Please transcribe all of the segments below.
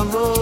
This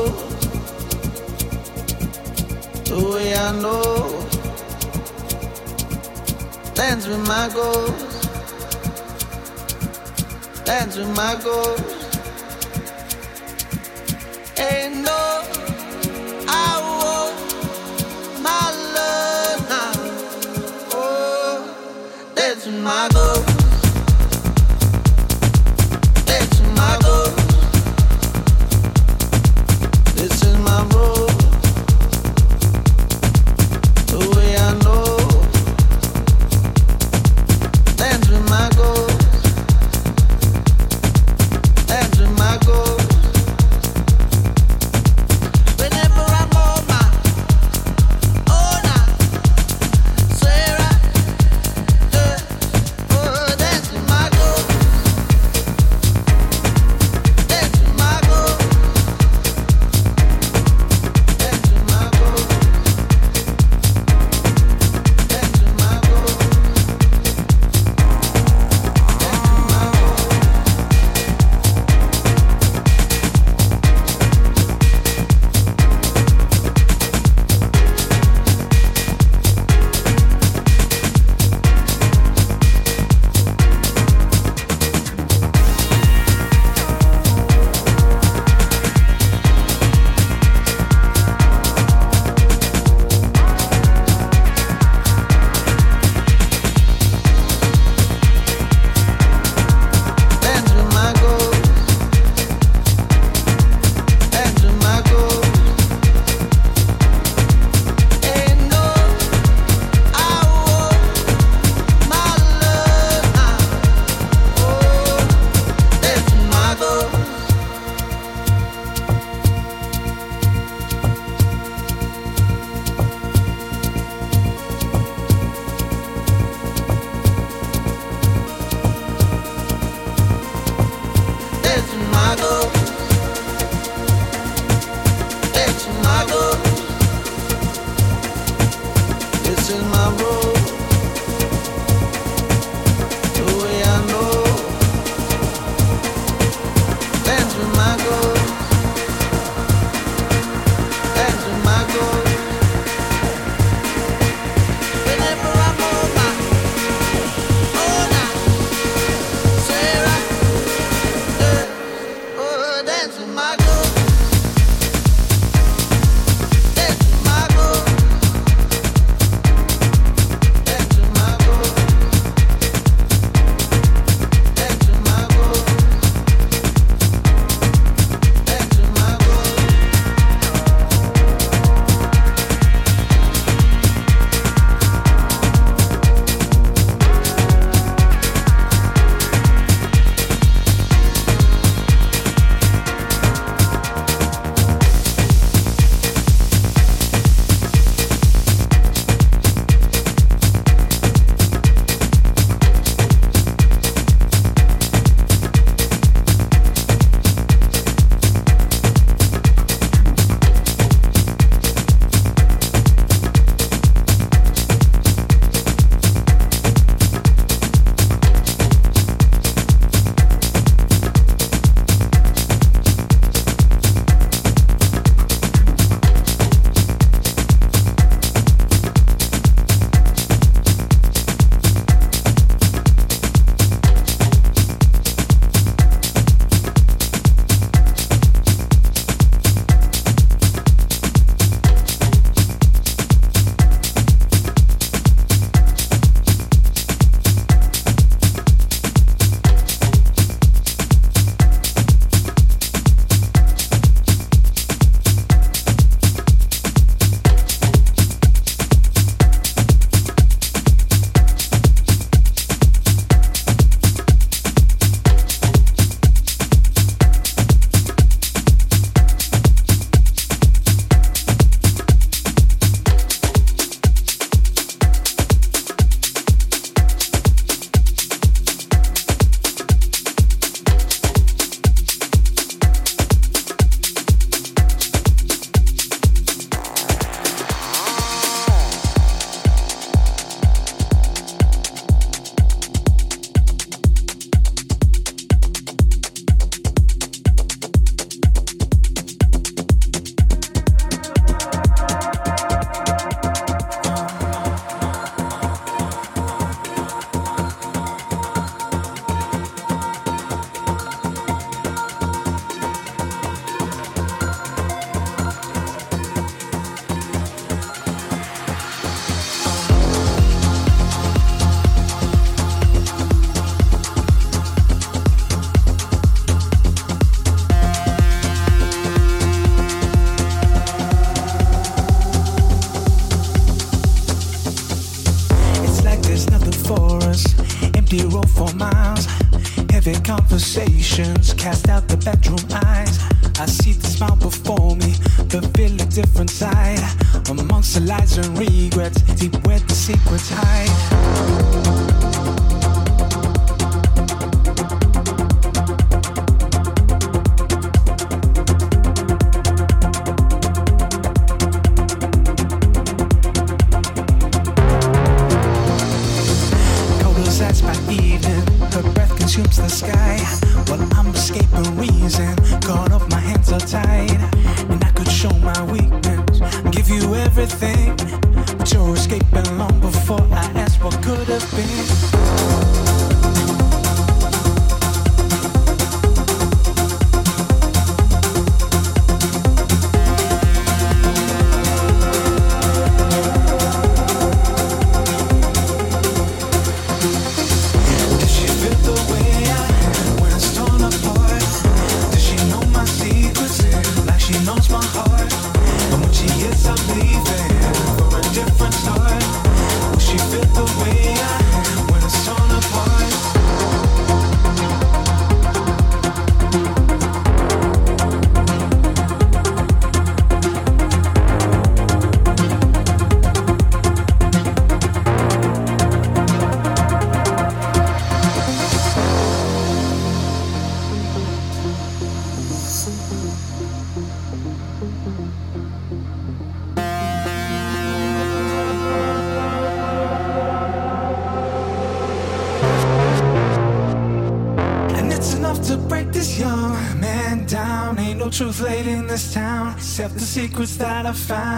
secrets that I